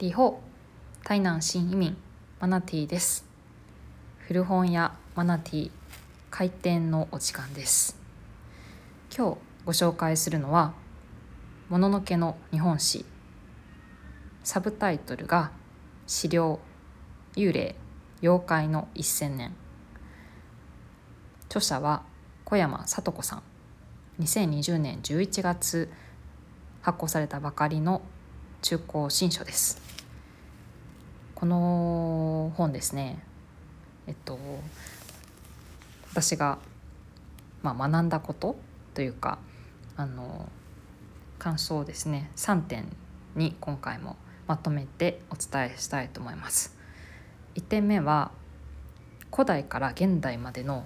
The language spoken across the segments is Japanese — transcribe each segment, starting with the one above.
リホ台南新移民マナティです。古本屋マナティ開店のお時間です。今日ご紹介するのはもののけの日本史。サブタイトルが資料幽霊妖怪の一千年。著者は小山聡子さん。2020年11月発行されたばかりの中古新書です。この本ですね。えっと私が、まあ、学んだことというかあの感想をですね。3点に今回もまとめてお伝えしたいと思います。1点目は古代から現代までの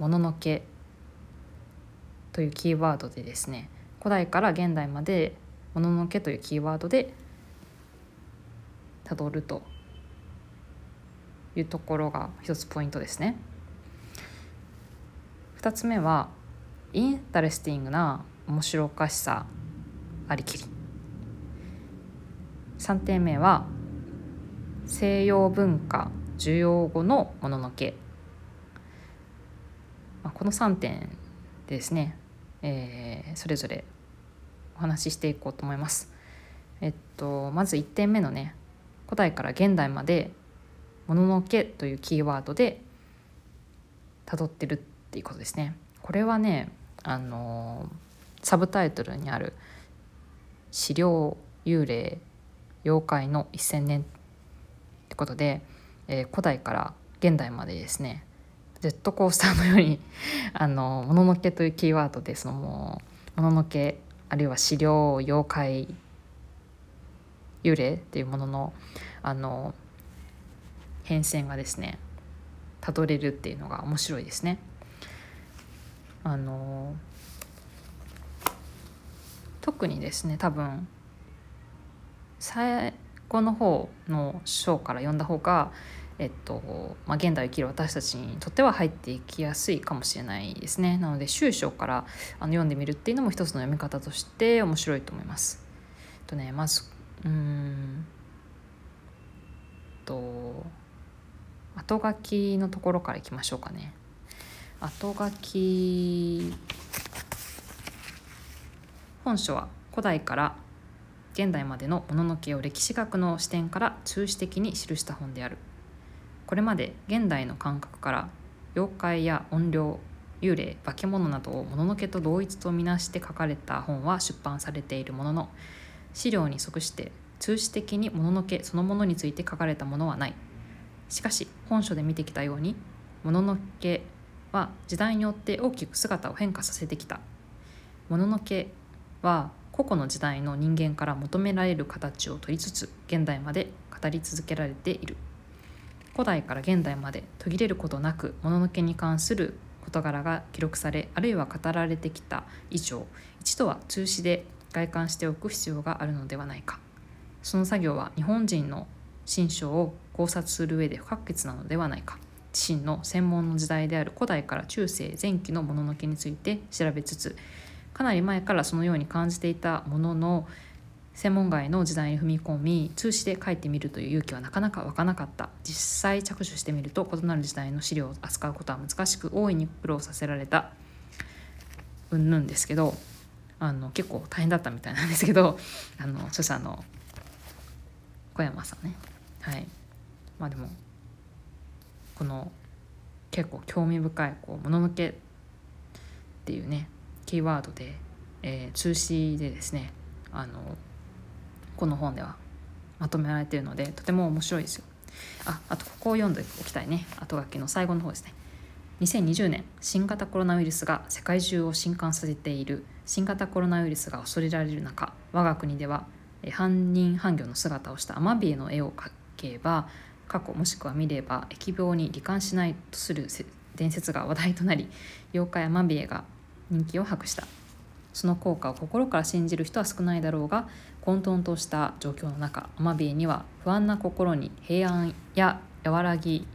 もののけというキーワードでですね古代から現代までもののけというキーワードでたどるというところが一つポイントですね。2つ目は interesting な面白おかしさありきり。3点目は西洋文化需要語のもののけ。まあこの3点でですね、えー、それぞれお話ししていこうと思います。えっとまず1点目のね古代から現代まで「もののけ」というキーワードで辿ってるっていうことですね。これはねあのサブタイトルにある「資料幽霊妖怪の1,000年」ってことで、えー、古代から現代までですねジェットコースターのようにあのもののけというキーワードでそのもののけあるいは資料妖怪幽霊っていうもののあの変遷がですねたどれるっていうのが面白いですね。あの特にですね多分最後の方の章から読んだ方がえっとまあ、現代を生きる私たちにとっては入っていきやすいかもしれないですねなので終章からあの読んでみるっていうのも一つの読み方として面白いと思います。とねまずうんと後書きのところからいきましょうかね。後書き本書は古代から現代までのもののけを歴史学の視点から中史的に記した本である。これまで現代の感覚から妖怪や怨霊幽霊化け物などをもののけと同一とみなして書かれた本は出版されているものの資料に即して通史的にもののけそのものについて書かれたものはない。しかし本書で見てきたようにもののけは時代によって大きく姿を変化させてきた。もののけは個々の時代の人間から求められる形を取りつつ現代まで語り続けられている。古代から現代まで途切れることなくもののけに関する事柄が記録されあるいは語られてきた以上一度は中止で外観しておく必要があるのではないか。その作業は日本人の心象を考察する上で不可欠なのではないか。自身の専門の時代である古代から中世前期のもののけについて調べつつかなり前からそのように感じていたものの専門外の時代に踏み込み通詞で書いてみるという勇気はなかなか湧かなかった。実際着手してみると異なる時代の資料を扱うことは難しく大いに苦労させられた。うんぬんですけどあの結構大変だったみたいなんですけど あの著者の小山さんね。はい。まあでもこの結構興味深いこうもののけっていうねキーワードで、えー、通詞でですねあのこの本ではまとめられているのでとても面白いですよ。ああとここを読んでおきたいね後書きの最後の方ですね。2020年新型コロナウイルスが世界中を震撼させている新型コロナウイルスが恐れられる中我が国では犯人犯魚の姿をしたアマビエの絵を描けば過去もしくは見れば疫病に罹患しないとする伝説が話題となり妖怪アマビエが人気を博したその効果を心から信じる人は少ないだろうが混沌とした状況の中アマビエには不安な心に平安や和らぎ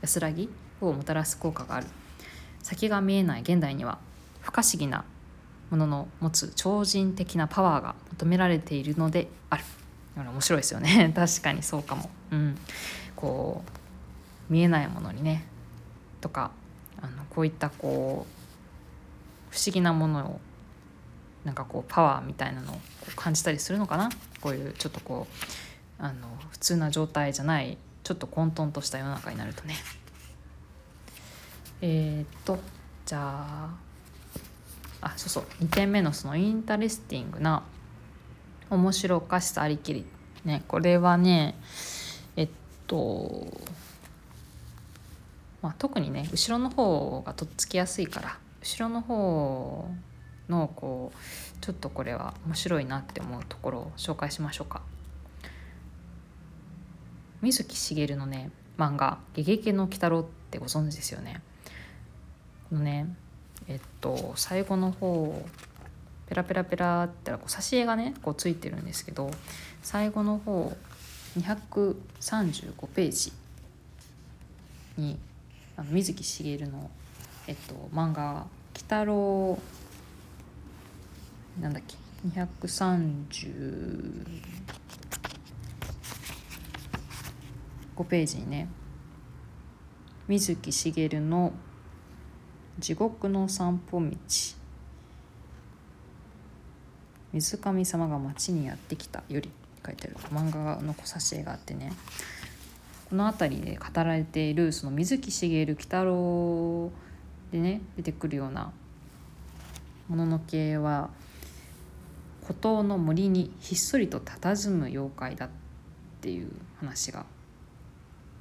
安らぎをもたらす効果がある。先が見えない現代には不可思議なものの持つ超人的なパワーが求められているのである。面白いですよね。確かにそうかも。うん、こう見えないものにね。とかあのこういったこう不思議なものをなんかこうパワーみたいなのを感じたりするのかな？こういうちょっとこうあの普通な状態じゃないちょっと混沌とした世の中になるとね。えー、っとじゃああそうそう。2点目のその interesting な面白おかしさありきり。ねこれはねえっとまあ、特にね後ろの方がとっつきやすいから後ろの方のこうちょっとこれは面白いなって思うところを紹介しましょうか。水木しげるのね漫画「ゲゲゲの鬼太郎」ってご存知ですよね。このねえっと最後の方ペラペラペラってこう挿絵がねこうついてるんですけど最後の方235ページにあの水木しげるの、えっと、漫画「鬼太郎」なんだっけ？235ページにね。水木しげるの「地獄の散歩道」水神様が町にやってきたより書いてある。漫画の小挿絵があってね。この辺りで語られているその水木しげる鬼太郎でね出てくるようなもののけは孤島の森にひっそりと佇む妖怪だっていう話が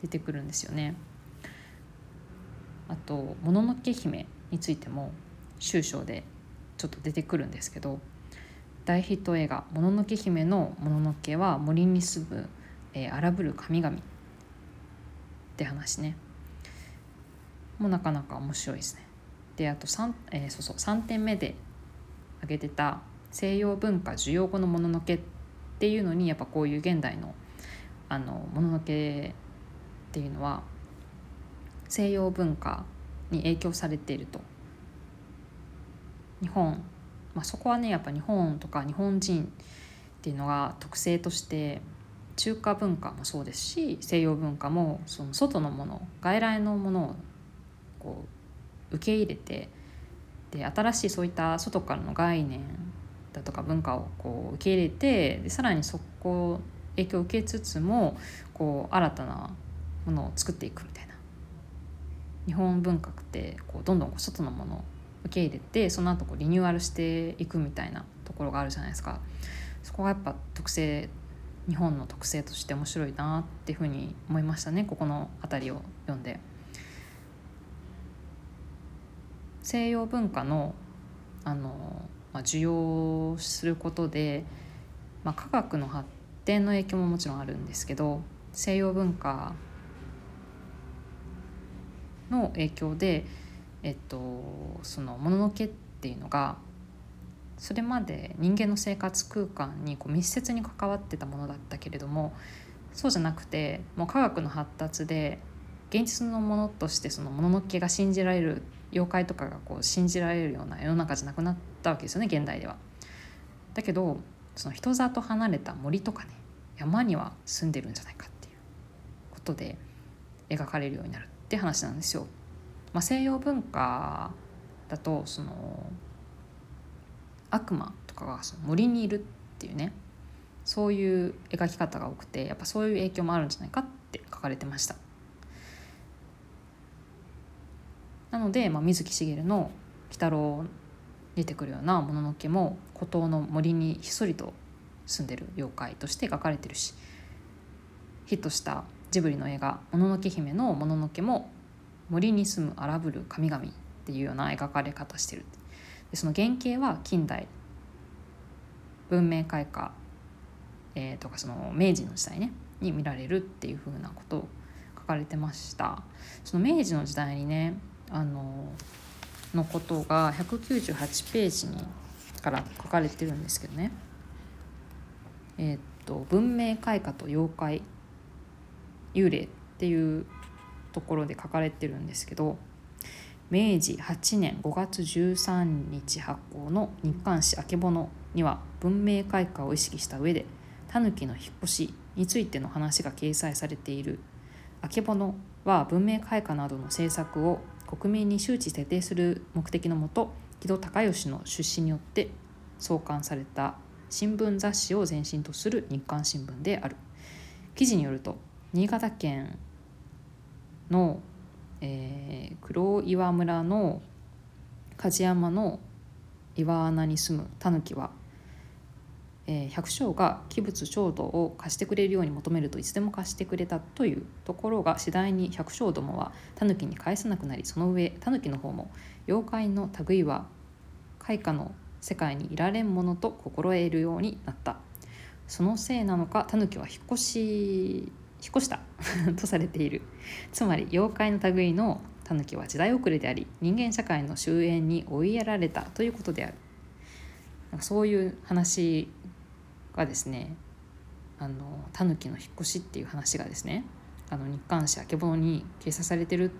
出てくるんですよね。あと「もののけ姫」についても終章でちょっと出てくるんですけど大ヒット映画「もののけ姫」のもののけは森に住む、えー、荒ぶる神々って話ねもうなかなか面白いですね。であと 3,、えー、そうそう3点目で挙げてた西洋文化需要語のもののけっていうのにやっぱこういう現代のあのもののけっていうのは西洋文化に影響されていると。日本、まあ、そこはねやっぱ日本とか日本人っていうのが特性として中華文化もそうですし西洋文化もその外のもの外来のものをこう受け入れてで新しいそういった外からの概念だとか文化をこう受け入れてでさらにそこ影響を受けつつもこう新たなものを作っていくみたいな日本文化ってこうどんどん外のものを受け入れてその後こうリニューアルしていくみたいなところがあるじゃないですかそこがやっぱ特性日本の特性として面白いなっていうふうに思いましたねここの辺りを読んで。西洋文化のあの、まあ、受容することで、まあ、科学の発展の影響ももちろんあるんですけど西洋文化の影響で、えっと、そのもののけっていうのがそれまで人間の生活空間にこう密接に関わってたものだったけれどもそうじゃなくてもう科学の発達で現実のものとしてそのもののけが信じられる妖怪とかがこう信じられるような世の中じゃなくなってたわけですよね現代では。だけどその人里離れた森とかね山には住んでるんじゃないかっていうことで描かれるようになるって話なんですよ。まあ、西洋文化だとその悪魔とかがその森にいるっていうねそういう描き方が多くてやっぱそういう影響もあるんじゃないかって書かれてましたなので、まあ、水木しげるの「鬼太郎」出てくるようなもののけも孤島の森にひっそりと住んでる妖怪として描かれてるしヒットしたジブリの映画「もののけ姫」のもののけも森に住む荒ぶる神々っていうような描かれ方してるでその原型は近代文明開化、えー、とかその明治の時代ねに見られるっていうふうなことを書かれてましたその明治の時代にねあののことが198ページにから書かれてるんですけどね。えっ、と文明開化と妖怪幽霊っていうところで書かれてるんですけど明治8年5月13日発行の日刊誌「あけぼの」には文明開化を意識した上でタヌキの引っ越しについての話が掲載されている「あけぼの」は文明開化などの政策を国民に周知徹底する目的のもと木戸孝允の出資によって創刊された新聞雑誌を前身とする日刊新聞である。記事によると新潟県の、えー、黒岩村の梶山の岩穴に住むタヌキはえ、百姓が器物調度を貸してくれるように求めるといつでも貸してくれたというところが次第に百姓どもはタヌキに返さなくなりその上タヌキの方も妖怪の類は開花の世界にいられんものと心得るようになった。そのせいなのかタヌキは引っ越し引っ越した とされている。つまり妖怪の類のタヌキは時代遅れであり人間社会の終焉に追いやられたということである。そういう話がですねあのタヌキの引っ越しっていう話がですねあの日刊誌あけぼのに掲載されてる。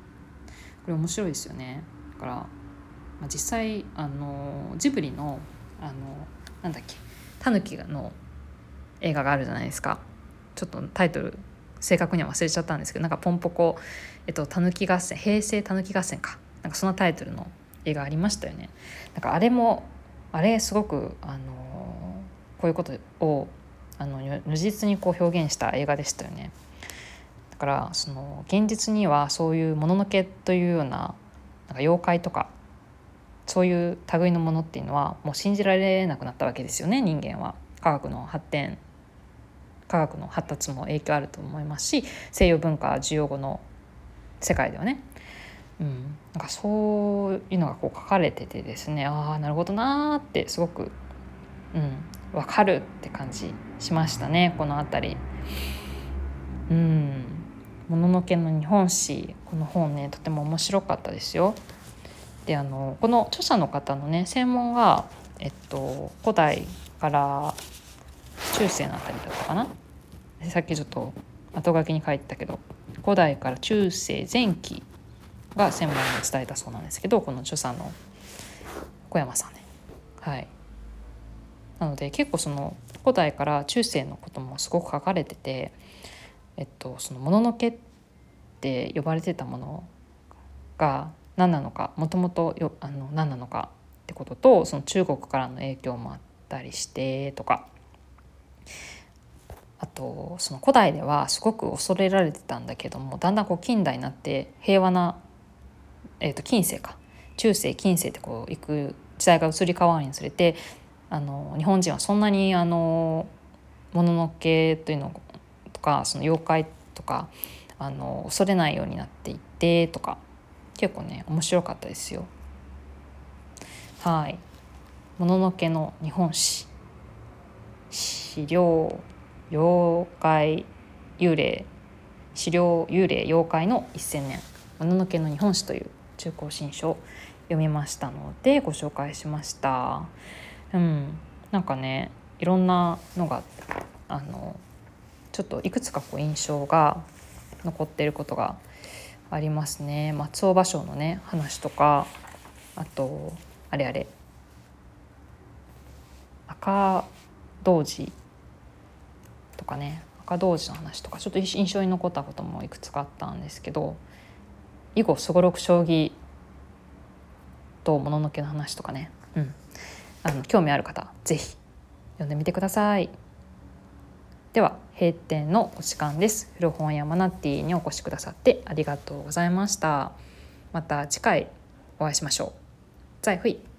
これ面白いですよね。だから、まあ、実際あのジブリのあのなんだっけタヌキの映画があるじゃないですか。ちょっとタイトル正確には忘れちゃったんですけどなんかポンポコ「えっと、たぬき合戦」平成たぬき合戦か。なんかそのタイトルの映画ありましたよね。なんかあれもあれすごくあのこういうことをあの如実にこう表現した映画でしたよね。だからその現実にはそういうもののけというようななんか妖怪とかそういう類のものっていうのはもう信じられなくなったわけですよね人間は。科学の発展科学の発達も影響あると思いますし西洋文化需要語の世界ではね、うん、なんかそういうのがこう書かれててですねああなるほどなーってすごく、うん、分かるって感じしましたねこの辺り。うん。もののけの日本史この本ねとても面白かったですよ。であのこの著者の方のね専門が、えっと、古代から中世のあたりだったかな。さっきちょっと後書きに書いてたけど古代から中世前期が専門に伝えたそうなんですけどこの著者の小山さんね。はい。なので結構その古代から中世のこともすごく書かれてて、えっと、そのもののけって呼ばれてたものが何なのかもともと何なのかってこととその中国からの影響もあったりしてとかあとその古代ではすごく恐れられてたんだけどもだんだんこう近代になって平和な、えー、と近世か。中世近世ってこう行く時代が移り変わるにつれてあの日本人はそんなにあのもののけというのとかその妖怪とかあの恐れないようになっていてとか結構ね面白かったですよ。はい。もののけの日本史資料妖怪幽霊資料幽霊妖怪の1,000年もののけの日本史という中高新書を読みましたのでご紹介しました。うん。なんかねいろんなのがあのちょっといくつかこう印象が残っていることがありますね。松尾芭蕉のね話とかあとあれあれ。赤童子とかね赤童子の話とかちょっと印象に残ったこともいくつかあったんですけど囲碁すごろく将棋ともののけの話とかね、うん、あの興味ある方是非読んでみてください。では閉店のお時間です。古本屋マナティにお越しくださってありがとうございました。また次回お会いしましょう。再会。